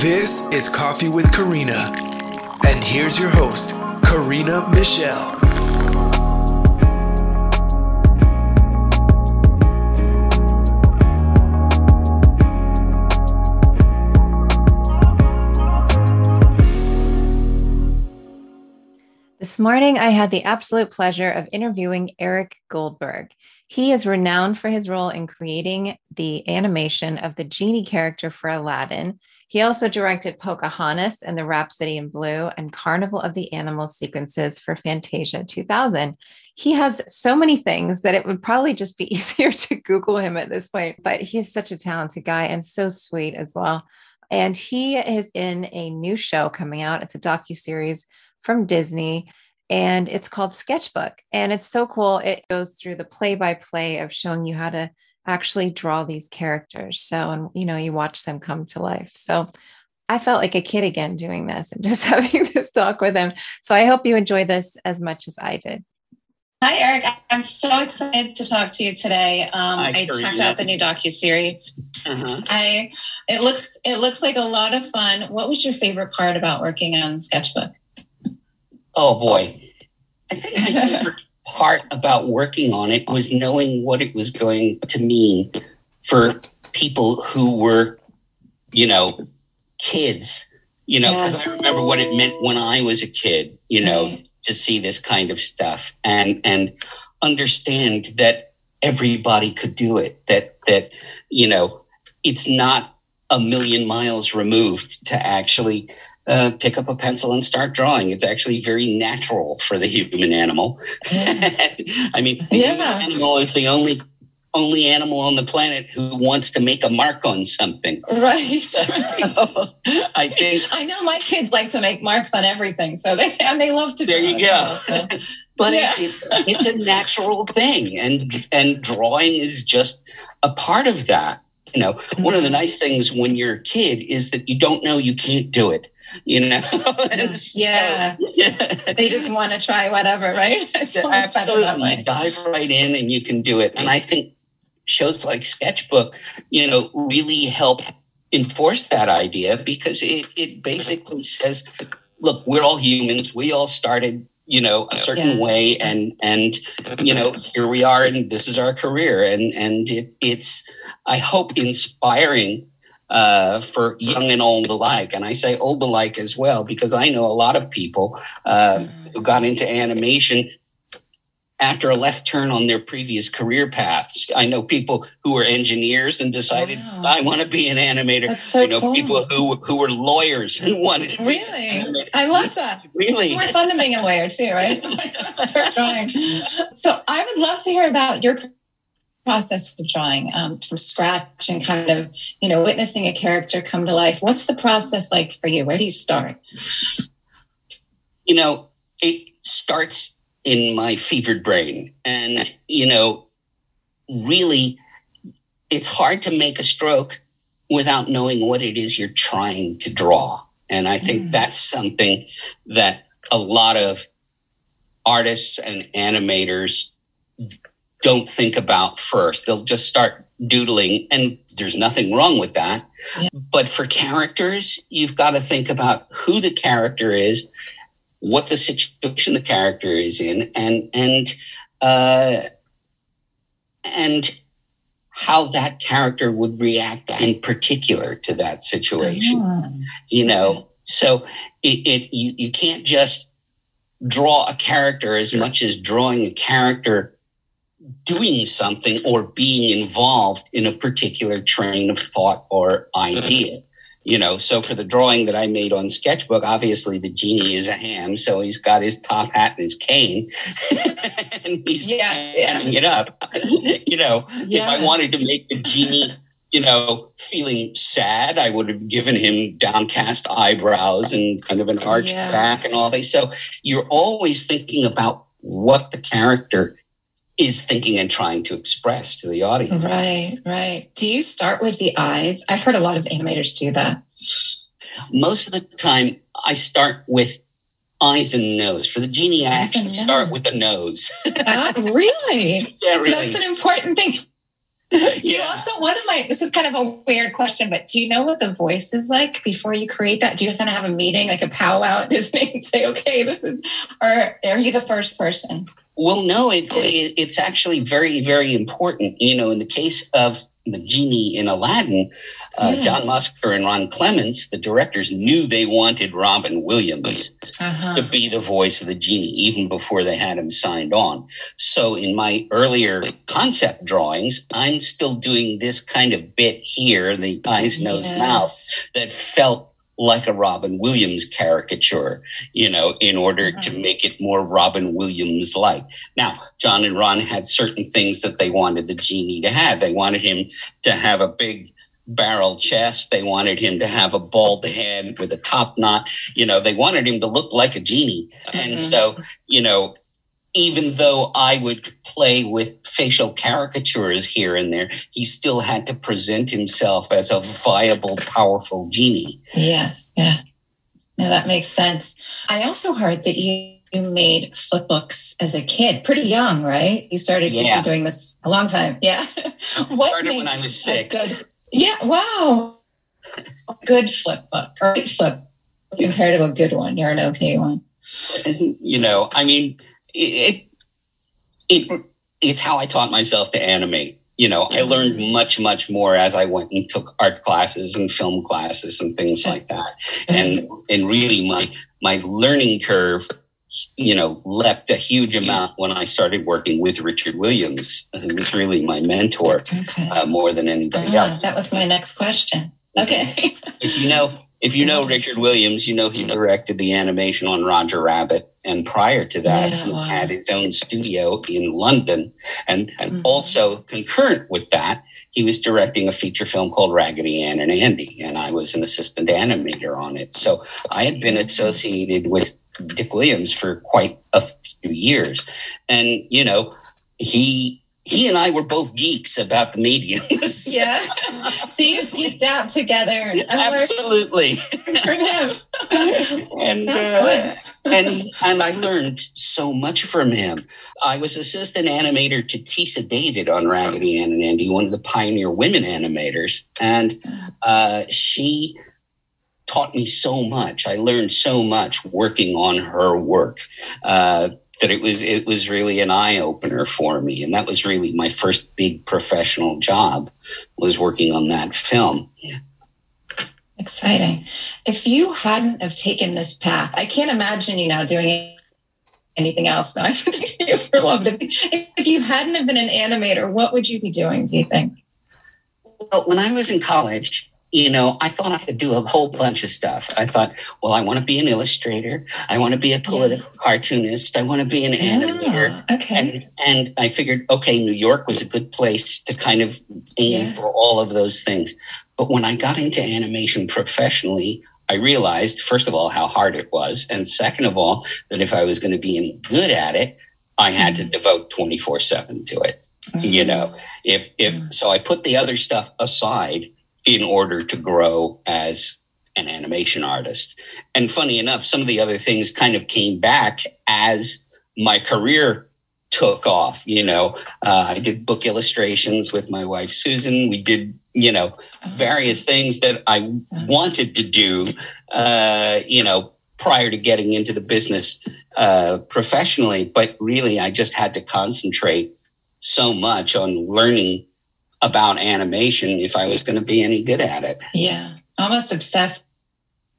This is Coffee with Karina. And here's your host, Karina Michelle. This morning, I had the absolute pleasure of interviewing Eric Goldberg. He is renowned for his role in creating the animation of the genie character for Aladdin. He also directed Pocahontas and the Rhapsody in Blue and Carnival of the Animals sequences for Fantasia 2000. He has so many things that it would probably just be easier to Google him at this point, but he's such a talented guy and so sweet as well. And he is in a new show coming out. It's a docu series from Disney and it's called Sketchbook. And it's so cool. It goes through the play by play of showing you how to actually draw these characters. So, and you know, you watch them come to life. So, I felt like a kid again doing this and just having this talk with him. So, I hope you enjoy this as much as I did. Hi, Eric. I'm so excited to talk to you today. Um, Hi, I checked out the new docu series. Uh-huh. I it looks it looks like a lot of fun. What was your favorite part about working on Sketchbook? Oh boy, I think my favorite part about working on it was knowing what it was going to mean for people who were, you know, kids. You know, because yes. I remember what it meant when I was a kid. You know, right. to see this kind of stuff and and understand that everybody could do it. That that you know, it's not a million miles removed to actually uh, pick up a pencil and start drawing. It's actually very natural for the human animal. I mean, the yeah. animal is the only only animal on the planet who wants to make a mark on something. Right. right. I think I know my kids like to make marks on everything, so they and they love to. There you go. Well, so. but yeah. it's, it's a natural thing, and and drawing is just a part of that. You know, mm-hmm. one of the mm-hmm. nice things when you're a kid is that you don't know you can't do it you know? Yeah. yeah. They just want to try whatever right? Absolutely. dive right in and you can do it. And i think shows like sketchbook you know really help enforce that idea because it, it basically says look we're all humans. We all started you know a certain yeah. way and and you know here we are and this is our career. And and it, it's i hope inspiring uh, for young and old alike. And I say old alike as well, because I know a lot of people uh, mm. who got into animation after a left turn on their previous career paths. I know people who were engineers and decided wow. I want to be an animator. That's so I know cool. people who who were lawyers and wanted to really. I love that. Really, more fun than being a lawyer too, right? Start drawing. So I would love to hear about your process of drawing um, from scratch and kind of you know witnessing a character come to life what's the process like for you? Where do you start? You know it starts in my fevered brain. And you know really it's hard to make a stroke without knowing what it is you're trying to draw. And i think mm. that's something that a lot of artists and animators don't think about first. They'll just start doodling, and there's nothing wrong with that. Yeah. But for characters, you've got to think about who the character is, what the situation the character is in, and and uh, and how that character would react in particular to that situation. Oh. You know, so it, it you you can't just draw a character as much as drawing a character doing something or being involved in a particular train of thought or idea. You know, so for the drawing that I made on sketchbook, obviously the genie is a ham, so he's got his top hat and his cane, and he's yes, yeah. it up. you know, yeah. if I wanted to make the genie you know, feeling sad, I would have given him downcast eyebrows and kind of an arched yeah. back and all that. So you're always thinking about what the character is thinking and trying to express to the audience. Right, right. Do you start with the eyes? I've heard a lot of animators do that. Most of the time, I start with eyes and nose. For the genie, I actually start with the nose. uh, really? Yeah, really. So that's an important thing. do you also one of my this is kind of a weird question, but do you know what the voice is like before you create that? Do you kind of have a meeting, like a powwow at Disney and say, okay, this is or are you the first person? Well, no, it, it, it's actually very, very important. You know, in the case of the genie in Aladdin, uh, yeah. John Musker and Ron Clements, the directors, knew they wanted Robin Williams uh-huh. to be the voice of the genie even before they had him signed on. So in my earlier concept drawings, I'm still doing this kind of bit here, the eyes, nose, yes. mouth, that felt like a Robin Williams caricature, you know, in order to make it more Robin Williams like. Now, John and Ron had certain things that they wanted the genie to have. They wanted him to have a big barrel chest. They wanted him to have a bald head with a top knot. You know, they wanted him to look like a genie. Mm-hmm. And so, you know, even though I would play with facial caricatures here and there, he still had to present himself as a viable, powerful genie. Yes, yeah. Yeah, that makes sense. I also heard that you you made flip books as a kid, pretty young, right? You started yeah. doing this a long time. Yeah. what started when I was six. Good, yeah. Wow. good flip book or flip compared to a good one. You're an okay one. You know, I mean, it, it it's how I taught myself to animate. You know, I learned much, much more as I went and took art classes and film classes and things like that. And and really my my learning curve, you know, leapt a huge amount when I started working with Richard Williams, who was really my mentor okay. uh, more than anybody uh, else. That was my next question. Okay. if you know if you know Richard Williams, you know he directed the animation on Roger Rabbit. And prior to that, yeah, he wow. had his own studio in London. And, and mm-hmm. also concurrent with that, he was directing a feature film called Raggedy Ann and Andy. And I was an assistant animator on it. So I had been associated with Dick Williams for quite a few years. And, you know, he he and I were both geeks about the mediums. yeah. So you geeked out together. Absolutely. For him. and, uh, and, and I learned so much from him. I was assistant animator to Tissa David on Raggedy Ann and Andy, one of the pioneer women animators. And uh, she taught me so much. I learned so much working on her work. Uh, that it was it was really an eye opener for me, and that was really my first big professional job was working on that film. Exciting. If you hadn't have taken this path, I can't imagine you now doing anything else that I've been doing for time. If you hadn't have been an animator, what would you be doing? Do you think? Well, when I was in college, you know, I thought I could do a whole bunch of stuff. I thought, well, I want to be an illustrator. I want to be a political cartoonist. I want to be an animator. okay. And, and I figured, okay, New York was a good place to kind of aim yeah. for all of those things. But when I got into animation professionally, I realized, first of all, how hard it was. And second of all, that if I was going to be any good at it, I had to mm-hmm. devote 24 7 to it. Mm-hmm. You know, if, if, so I put the other stuff aside in order to grow as an animation artist. And funny enough, some of the other things kind of came back as my career took off. You know, uh, I did book illustrations with my wife, Susan. We did, you know, oh, various things that I wanted to do, uh, you know, prior to getting into the business uh, professionally. But really, I just had to concentrate so much on learning about animation if I was going to be any good at it. Yeah, almost obsessing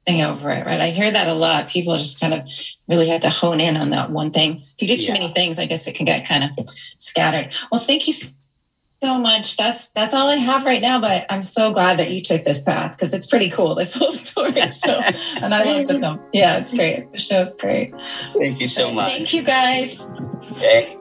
over it, right? I hear that a lot. People just kind of really have to hone in on that one thing. If you do too yeah. many things, I guess it can get kind of scattered. Well, thank you so much. That's that's all I have right now, but I'm so glad that you took this path because it's pretty cool, this whole story. So and I love the film. Yeah, it's great. The show's great. Thank you so much. Thank you guys. Okay.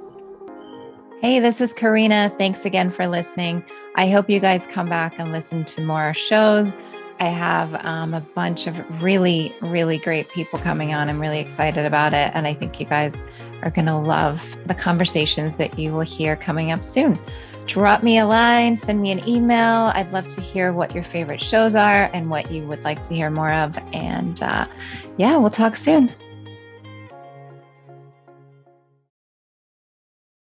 Hey, this is Karina. Thanks again for listening. I hope you guys come back and listen to more shows. I have um, a bunch of really, really great people coming on. I'm really excited about it. And I think you guys are going to love the conversations that you will hear coming up soon. Drop me a line, send me an email. I'd love to hear what your favorite shows are and what you would like to hear more of. And uh, yeah, we'll talk soon.